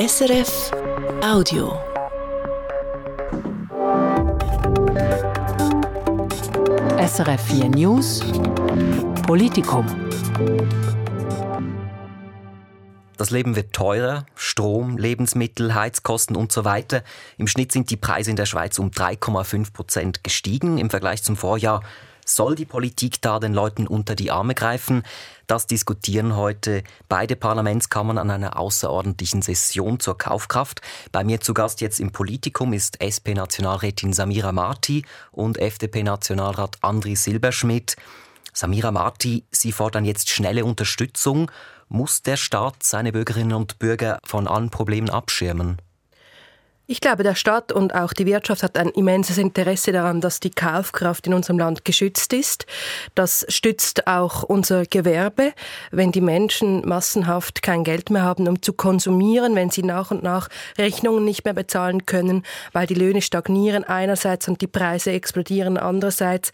SRF Audio. SRF 4 News Politikum. Das Leben wird teurer, Strom, Lebensmittel, Heizkosten und so weiter. Im Schnitt sind die Preise in der Schweiz um 3,5 Prozent gestiegen im Vergleich zum Vorjahr. Soll die Politik da den Leuten unter die Arme greifen? Das diskutieren heute beide Parlamentskammern an einer außerordentlichen Session zur Kaufkraft. Bei mir zu Gast jetzt im Politikum ist SP-Nationalrätin Samira Marti und FDP-Nationalrat Andri Silberschmidt. Samira Marti, Sie fordern jetzt schnelle Unterstützung. Muss der Staat seine Bürgerinnen und Bürger von allen Problemen abschirmen? Ich glaube, der Staat und auch die Wirtschaft hat ein immenses Interesse daran, dass die Kaufkraft in unserem Land geschützt ist. Das stützt auch unser Gewerbe. Wenn die Menschen massenhaft kein Geld mehr haben, um zu konsumieren, wenn sie nach und nach Rechnungen nicht mehr bezahlen können, weil die Löhne stagnieren einerseits und die Preise explodieren andererseits,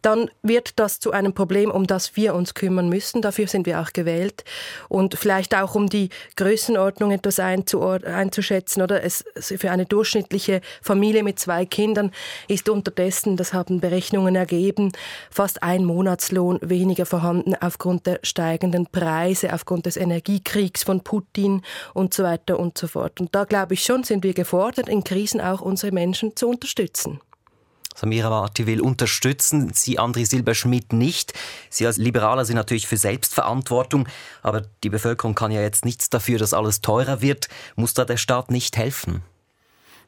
dann wird das zu einem Problem, um das wir uns kümmern müssen. Dafür sind wir auch gewählt. Und vielleicht auch um die Größenordnung etwas einzuschätzen oder es für eine durchschnittliche Familie mit zwei Kindern ist unterdessen, das haben Berechnungen ergeben, fast ein Monatslohn weniger vorhanden aufgrund der steigenden Preise, aufgrund des Energiekriegs von Putin und so weiter und so fort. Und da glaube ich schon, sind wir gefordert, in Krisen auch unsere Menschen zu unterstützen. Samira Marti will unterstützen, Sie, André Silberschmidt, nicht. Sie als Liberaler sind natürlich für Selbstverantwortung, aber die Bevölkerung kann ja jetzt nichts dafür, dass alles teurer wird. Muss da der Staat nicht helfen?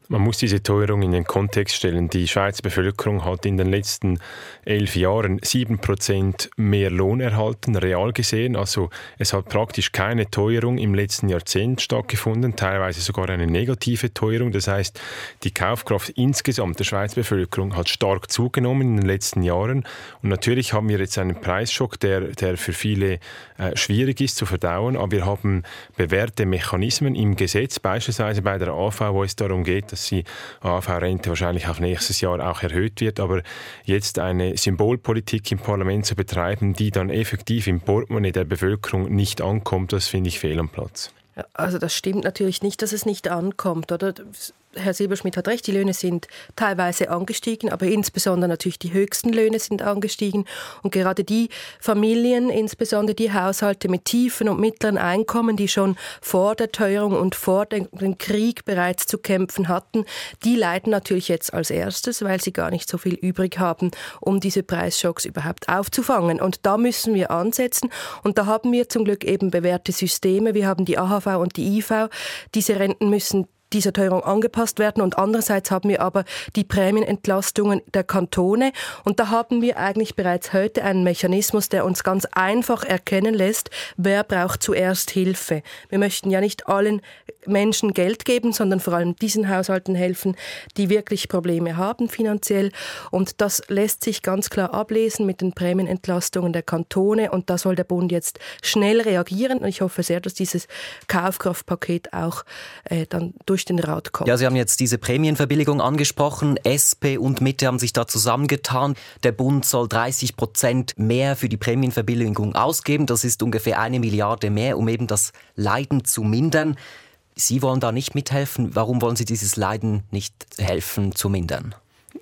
Man muss diese Teuerung in den Kontext stellen. Die Schweizer Bevölkerung hat in den letzten elf Jahren sieben Prozent mehr Lohn erhalten, real gesehen. Also es hat praktisch keine Teuerung im letzten Jahrzehnt stattgefunden, teilweise sogar eine negative Teuerung. Das heißt, die Kaufkraft insgesamt der Schweizer Bevölkerung hat stark zugenommen in den letzten Jahren. Und natürlich haben wir jetzt einen Preisschock, der, der für viele äh, schwierig ist zu verdauen. Aber wir haben bewährte Mechanismen im Gesetz, beispielsweise bei der AV, wo es darum geht, dass die AV-Rente wahrscheinlich auf nächstes Jahr auch erhöht wird. Aber jetzt eine Symbolpolitik im Parlament zu betreiben, die dann effektiv im Portemonnaie der Bevölkerung nicht ankommt, das finde ich fehl am Platz. Also das stimmt natürlich nicht, dass es nicht ankommt, oder? Herr Silberschmidt hat recht, die Löhne sind teilweise angestiegen, aber insbesondere natürlich die höchsten Löhne sind angestiegen. Und gerade die Familien, insbesondere die Haushalte mit tiefen und mittleren Einkommen, die schon vor der Teuerung und vor dem Krieg bereits zu kämpfen hatten, die leiden natürlich jetzt als erstes, weil sie gar nicht so viel übrig haben, um diese Preisschocks überhaupt aufzufangen. Und da müssen wir ansetzen. Und da haben wir zum Glück eben bewährte Systeme. Wir haben die AHV und die IV. Diese Renten müssen dieser Teuerung angepasst werden. Und andererseits haben wir aber die Prämienentlastungen der Kantone. Und da haben wir eigentlich bereits heute einen Mechanismus, der uns ganz einfach erkennen lässt, wer braucht zuerst Hilfe. Wir möchten ja nicht allen Menschen Geld geben, sondern vor allem diesen Haushalten helfen, die wirklich Probleme haben finanziell. Und das lässt sich ganz klar ablesen mit den Prämienentlastungen der Kantone. Und da soll der Bund jetzt schnell reagieren. Und ich hoffe sehr, dass dieses Kaufkraftpaket auch äh, dann durch den Rat. Ja, Sie haben jetzt diese Prämienverbilligung angesprochen. SP und Mitte haben sich da zusammengetan. Der Bund soll 30 Prozent mehr für die Prämienverbilligung ausgeben. Das ist ungefähr eine Milliarde mehr, um eben das Leiden zu mindern. Sie wollen da nicht mithelfen. Warum wollen Sie dieses Leiden nicht helfen zu mindern?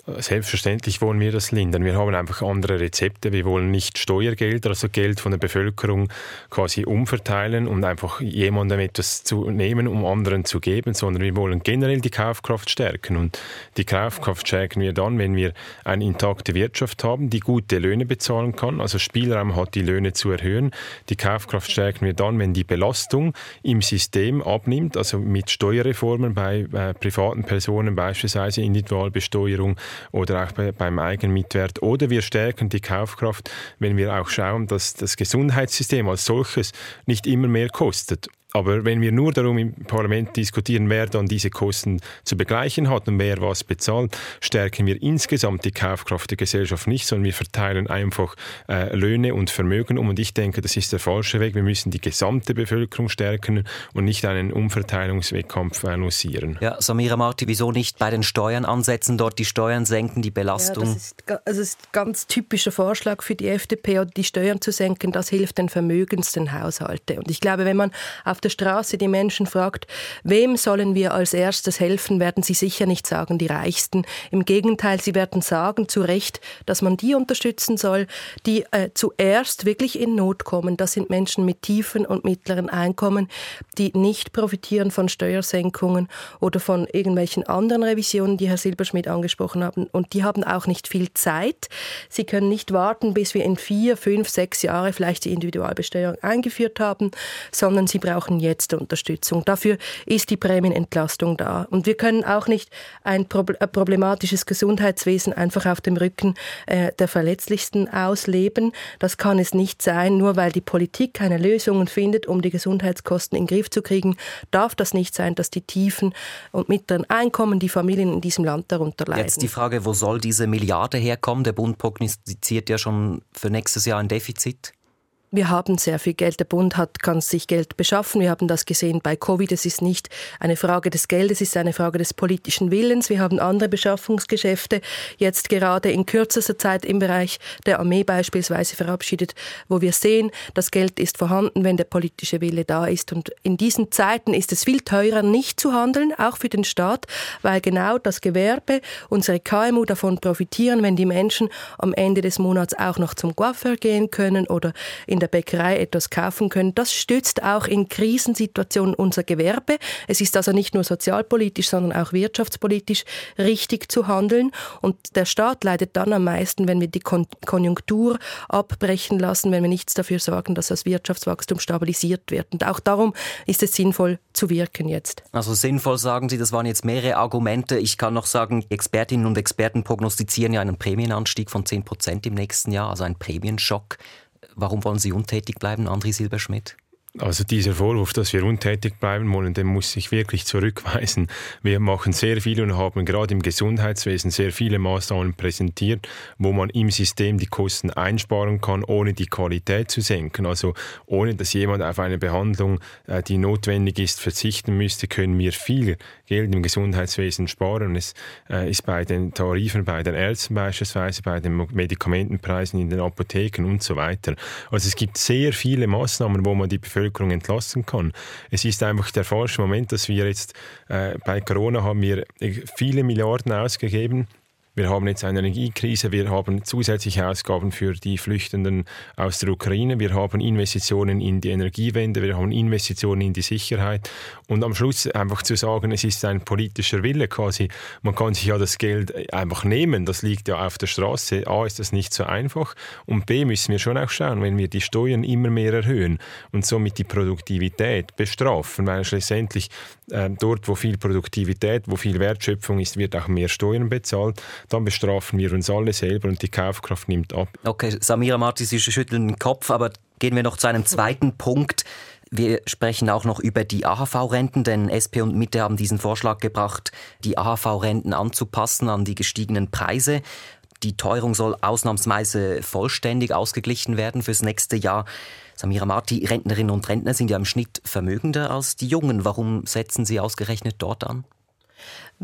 Selbstverständlich wollen wir das lindern. Wir haben einfach andere Rezepte. Wir wollen nicht Steuergelder, also Geld von der Bevölkerung quasi umverteilen und einfach jemandem etwas zu nehmen, um anderen zu geben, sondern wir wollen generell die Kaufkraft stärken. Und die Kaufkraft stärken wir dann, wenn wir eine intakte Wirtschaft haben, die gute Löhne bezahlen kann, also Spielraum hat, die Löhne zu erhöhen. Die Kaufkraft stärken wir dann, wenn die Belastung im System abnimmt, also mit Steuerreformen bei äh, privaten Personen, beispielsweise Individualbesteuerung, oder auch bei, beim Eigenmitwert. Oder wir stärken die Kaufkraft, wenn wir auch schauen, dass das Gesundheitssystem als solches nicht immer mehr kostet. Aber wenn wir nur darum im Parlament diskutieren, wer dann diese Kosten zu begleichen hat und wer was bezahlt, stärken wir insgesamt die Kaufkraft der Gesellschaft nicht, sondern wir verteilen einfach äh, Löhne und Vermögen um. Und ich denke, das ist der falsche Weg. Wir müssen die gesamte Bevölkerung stärken und nicht einen Umverteilungswettkampf äh, lancieren. Ja, Samira Marti, wieso nicht bei den Steuern ansetzen, dort die Steuern senken, die Belastung? Ja, das ist, also ist ein ganz typischer Vorschlag für die FDP, die Steuern zu senken. Das hilft den vermögendsten Haushalten. Und ich glaube, wenn man auf der Straße die Menschen fragt, wem sollen wir als erstes helfen, werden sie sicher nicht sagen, die Reichsten. Im Gegenteil, sie werden sagen, zu Recht, dass man die unterstützen soll, die äh, zuerst wirklich in Not kommen. Das sind Menschen mit tiefen und mittleren Einkommen, die nicht profitieren von Steuersenkungen oder von irgendwelchen anderen Revisionen, die Herr Silberschmidt angesprochen haben. Und die haben auch nicht viel Zeit. Sie können nicht warten, bis wir in vier, fünf, sechs Jahre vielleicht die Individualbesteuerung eingeführt haben, sondern sie brauchen jetzt Unterstützung. Dafür ist die Prämienentlastung da. Und wir können auch nicht ein problematisches Gesundheitswesen einfach auf dem Rücken äh, der Verletzlichsten ausleben. Das kann es nicht sein, nur weil die Politik keine Lösungen findet, um die Gesundheitskosten in den Griff zu kriegen, darf das nicht sein, dass die tiefen und mittleren Einkommen, die Familien in diesem Land darunter leiden. Jetzt die Frage, wo soll diese Milliarde herkommen? Der Bund prognostiziert ja schon für nächstes Jahr ein Defizit. Wir haben sehr viel Geld. Der Bund hat, kann sich Geld beschaffen. Wir haben das gesehen bei Covid. Es ist nicht eine Frage des Geldes, es ist eine Frage des politischen Willens. Wir haben andere Beschaffungsgeschäfte jetzt gerade in kürzester Zeit im Bereich der Armee beispielsweise verabschiedet, wo wir sehen, das Geld ist vorhanden, wenn der politische Wille da ist. Und in diesen Zeiten ist es viel teurer, nicht zu handeln, auch für den Staat, weil genau das Gewerbe, unsere KMU davon profitieren, wenn die Menschen am Ende des Monats auch noch zum Coiffeur gehen können oder in der Bäckerei etwas kaufen können. Das stützt auch in Krisensituationen unser Gewerbe. Es ist also nicht nur sozialpolitisch, sondern auch wirtschaftspolitisch richtig zu handeln. Und der Staat leidet dann am meisten, wenn wir die Konjunktur abbrechen lassen, wenn wir nichts dafür sorgen, dass das Wirtschaftswachstum stabilisiert wird. Und auch darum ist es sinnvoll zu wirken jetzt. Also sinnvoll sagen Sie, das waren jetzt mehrere Argumente. Ich kann noch sagen, Expertinnen und Experten prognostizieren ja einen Prämienanstieg von 10 Prozent im nächsten Jahr, also einen Prämienschock. Warum wollen Sie untätig bleiben, André Silberschmidt? Also dieser Vorwurf, dass wir untätig bleiben wollen, den muss ich wirklich zurückweisen. Wir machen sehr viel und haben gerade im Gesundheitswesen sehr viele Maßnahmen präsentiert, wo man im System die Kosten einsparen kann, ohne die Qualität zu senken. Also ohne dass jemand auf eine Behandlung, äh, die notwendig ist, verzichten müsste, können wir viel Geld im Gesundheitswesen sparen. Es äh, ist bei den Tarifen, bei den Ärzten beispielsweise, bei den Medikamentenpreisen in den Apotheken und so weiter. Also es gibt sehr viele Maßnahmen, wo man die Bevölkerung Bevölkerung entlasten kann. Es ist einfach der falsche Moment, dass wir jetzt äh, bei Corona haben wir viele Milliarden ausgegeben wir haben jetzt eine Energiekrise, wir haben zusätzliche Ausgaben für die Flüchtenden aus der Ukraine, wir haben Investitionen in die Energiewende, wir haben Investitionen in die Sicherheit. Und am Schluss einfach zu sagen, es ist ein politischer Wille quasi, man kann sich ja das Geld einfach nehmen, das liegt ja auf der Straße. A ist das nicht so einfach. Und B müssen wir schon auch schauen, wenn wir die Steuern immer mehr erhöhen und somit die Produktivität bestrafen, weil schlussendlich äh, dort, wo viel Produktivität, wo viel Wertschöpfung ist, wird auch mehr Steuern bezahlt dann bestrafen wir uns alle selber und die Kaufkraft nimmt ab. Okay, Samira Marti, Sie schütteln den Kopf, aber gehen wir noch zu einem zweiten Punkt. Wir sprechen auch noch über die AHV-Renten, denn SP und Mitte haben diesen Vorschlag gebracht, die AHV-Renten anzupassen an die gestiegenen Preise. Die Teuerung soll ausnahmsweise vollständig ausgeglichen werden fürs nächste Jahr. Samira Marti, Rentnerinnen und Rentner sind ja im Schnitt vermögender als die Jungen. Warum setzen Sie ausgerechnet dort an?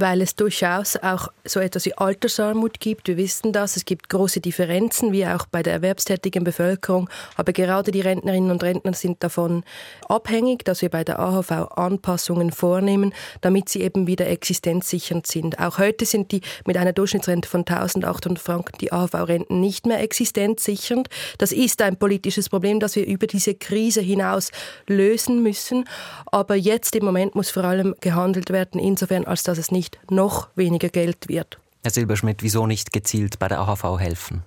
Weil es durchaus auch so etwas wie Altersarmut gibt. Wir wissen das. Es gibt große Differenzen, wie auch bei der erwerbstätigen Bevölkerung. Aber gerade die Rentnerinnen und Rentner sind davon abhängig, dass wir bei der AHV Anpassungen vornehmen, damit sie eben wieder existenzsichernd sind. Auch heute sind die mit einer Durchschnittsrente von 1800 Franken die AHV-Renten nicht mehr existenzsichernd. Das ist ein politisches Problem, das wir über diese Krise hinaus lösen müssen. Aber jetzt im Moment muss vor allem gehandelt werden, insofern als dass es nicht nicht noch weniger Geld wird. Herr Silberschmidt, wieso nicht gezielt bei der AHV helfen?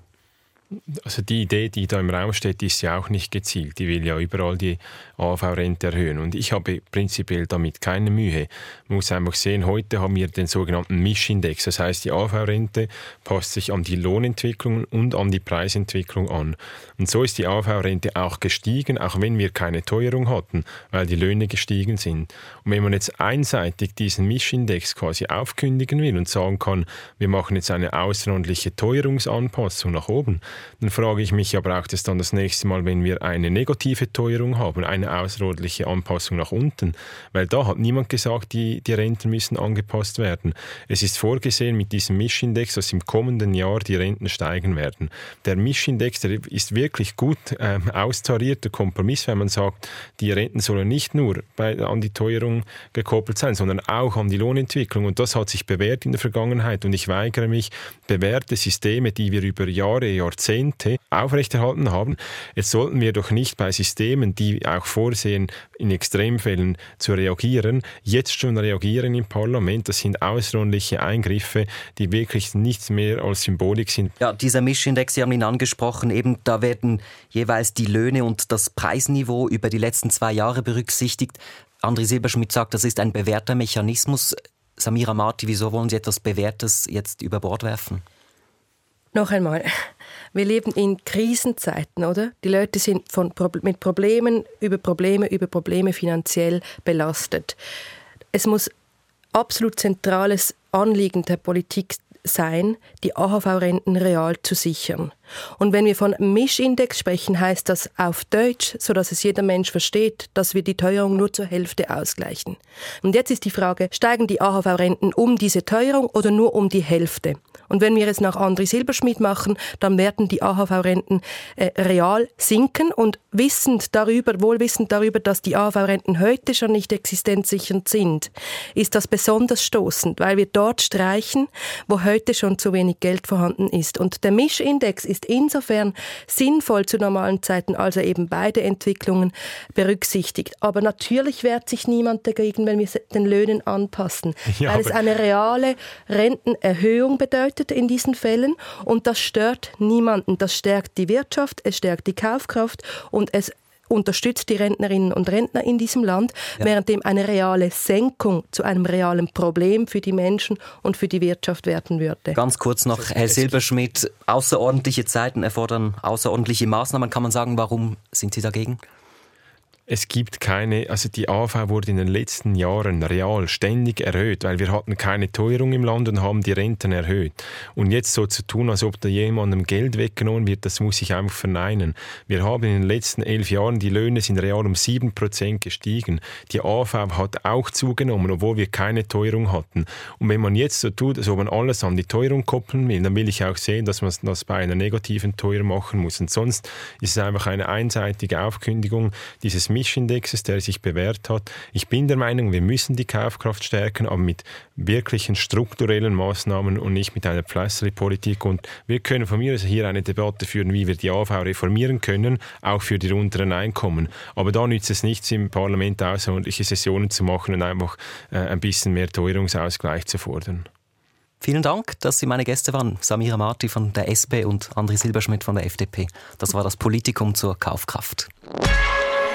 Also die Idee, die da im Raum steht, ist ja auch nicht gezielt. Die will ja überall die AV-Rente erhöhen. Und ich habe prinzipiell damit keine Mühe. Man muss einfach sehen, heute haben wir den sogenannten Mischindex. Das heißt, die AV-Rente passt sich an die Lohnentwicklung und an die Preisentwicklung an. Und so ist die AV-Rente auch gestiegen, auch wenn wir keine Teuerung hatten, weil die Löhne gestiegen sind. Und wenn man jetzt einseitig diesen Mischindex quasi aufkündigen will und sagen kann, wir machen jetzt eine außerordentliche Teuerungsanpassung nach oben, Dann frage ich mich ja, braucht es dann das nächste Mal, wenn wir eine negative Teuerung haben, eine außerordentliche Anpassung nach unten? Weil da hat niemand gesagt, die, die Renten müssen angepasst werden. Es ist vorgesehen mit diesem Mischindex, dass im kommenden Jahr die Renten steigen werden. Der Mischindex, der ist wirklich gut ähm, austarierter Kompromiss, wenn man sagt, die Renten sollen nicht nur bei, an die Teuerung gekoppelt sein, sondern auch an die Lohnentwicklung. Und das hat sich bewährt in der Vergangenheit. Und ich weigere mich, bewährte Systeme, die wir über Jahre, Jahrzehnte aufrechterhalten haben, jetzt sollten wir doch nicht bei Systemen, die auch vorsehen, in Extremfällen zu reagieren, jetzt schon reagieren im Parlament. Das sind außerordentliche Eingriffe, die wirklich nichts mehr als Symbolik sind. Ja, dieser Mischindex, Sie haben ihn angesprochen, eben da werden jeweils die Löhne und das Preisniveau über die letzten zwei Jahre berücksichtigt. André Silberschmidt sagt, das ist ein bewährter Mechanismus. Samira Marti, wieso wollen Sie etwas Bewährtes jetzt über Bord werfen? Noch einmal, wir leben in Krisenzeiten, oder? Die Leute sind von, mit Problemen über Probleme über Probleme finanziell belastet. Es muss absolut zentrales Anliegen der Politik sein, die AHV-Renten real zu sichern. Und wenn wir von Mischindex sprechen, heißt das auf Deutsch, so dass es jeder Mensch versteht, dass wir die Teuerung nur zur Hälfte ausgleichen. Und jetzt ist die Frage, steigen die AHV-Renten um diese Teuerung oder nur um die Hälfte? Und wenn wir es nach André Silberschmidt machen, dann werden die AHV-Renten äh, real sinken und wissend darüber, wohlwissend darüber, dass die AHV-Renten heute schon nicht existenzsichernd sind, ist das besonders stoßend, weil wir dort streichen, wo heute schon zu wenig Geld vorhanden ist. Und der Mischindex ist insofern sinnvoll zu normalen Zeiten, als er eben beide Entwicklungen berücksichtigt. Aber natürlich wehrt sich niemand dagegen, wenn wir den Löhnen anpassen, ja, weil es eine reale Rentenerhöhung bedeutet in diesen Fällen und das stört niemanden. Das stärkt die Wirtschaft, es stärkt die Kaufkraft und es unterstützt die Rentnerinnen und Rentner in diesem Land, ja. währenddem eine reale Senkung zu einem realen Problem für die Menschen und für die Wirtschaft werden würde. Ganz kurz noch, Herr Silberschmidt, außerordentliche Zeiten erfordern außerordentliche Maßnahmen. Kann man sagen, warum sind Sie dagegen? Es gibt keine, also die AV wurde in den letzten Jahren real ständig erhöht, weil wir hatten keine Teuerung im Land und haben die Renten erhöht. Und jetzt so zu tun, als ob da jemandem Geld weggenommen wird, das muss ich einfach verneinen. Wir haben in den letzten elf Jahren, die Löhne sind real um sieben Prozent gestiegen. Die AV hat auch zugenommen, obwohl wir keine Teuerung hatten. Und wenn man jetzt so tut, als ob man alles an die Teuerung koppeln will, dann will ich auch sehen, dass man das bei einer negativen Teuerung machen muss. Und sonst ist es einfach eine einseitige Aufkündigung dieses Mischindexes, der sich bewährt hat. Ich bin der Meinung, wir müssen die Kaufkraft stärken, aber mit wirklichen strukturellen Maßnahmen und nicht mit einer Pflasterpolitik. Und wir können von mir aus hier eine Debatte führen, wie wir die AV reformieren können, auch für die unteren Einkommen. Aber da nützt es nichts, im Parlament außerordentliche Sessionen zu machen und einfach äh, ein bisschen mehr Teuerungsausgleich zu fordern. Vielen Dank, dass Sie meine Gäste waren. Samira Marti von der SP und André Silberschmidt von der FDP. Das war das Politikum zur Kaufkraft.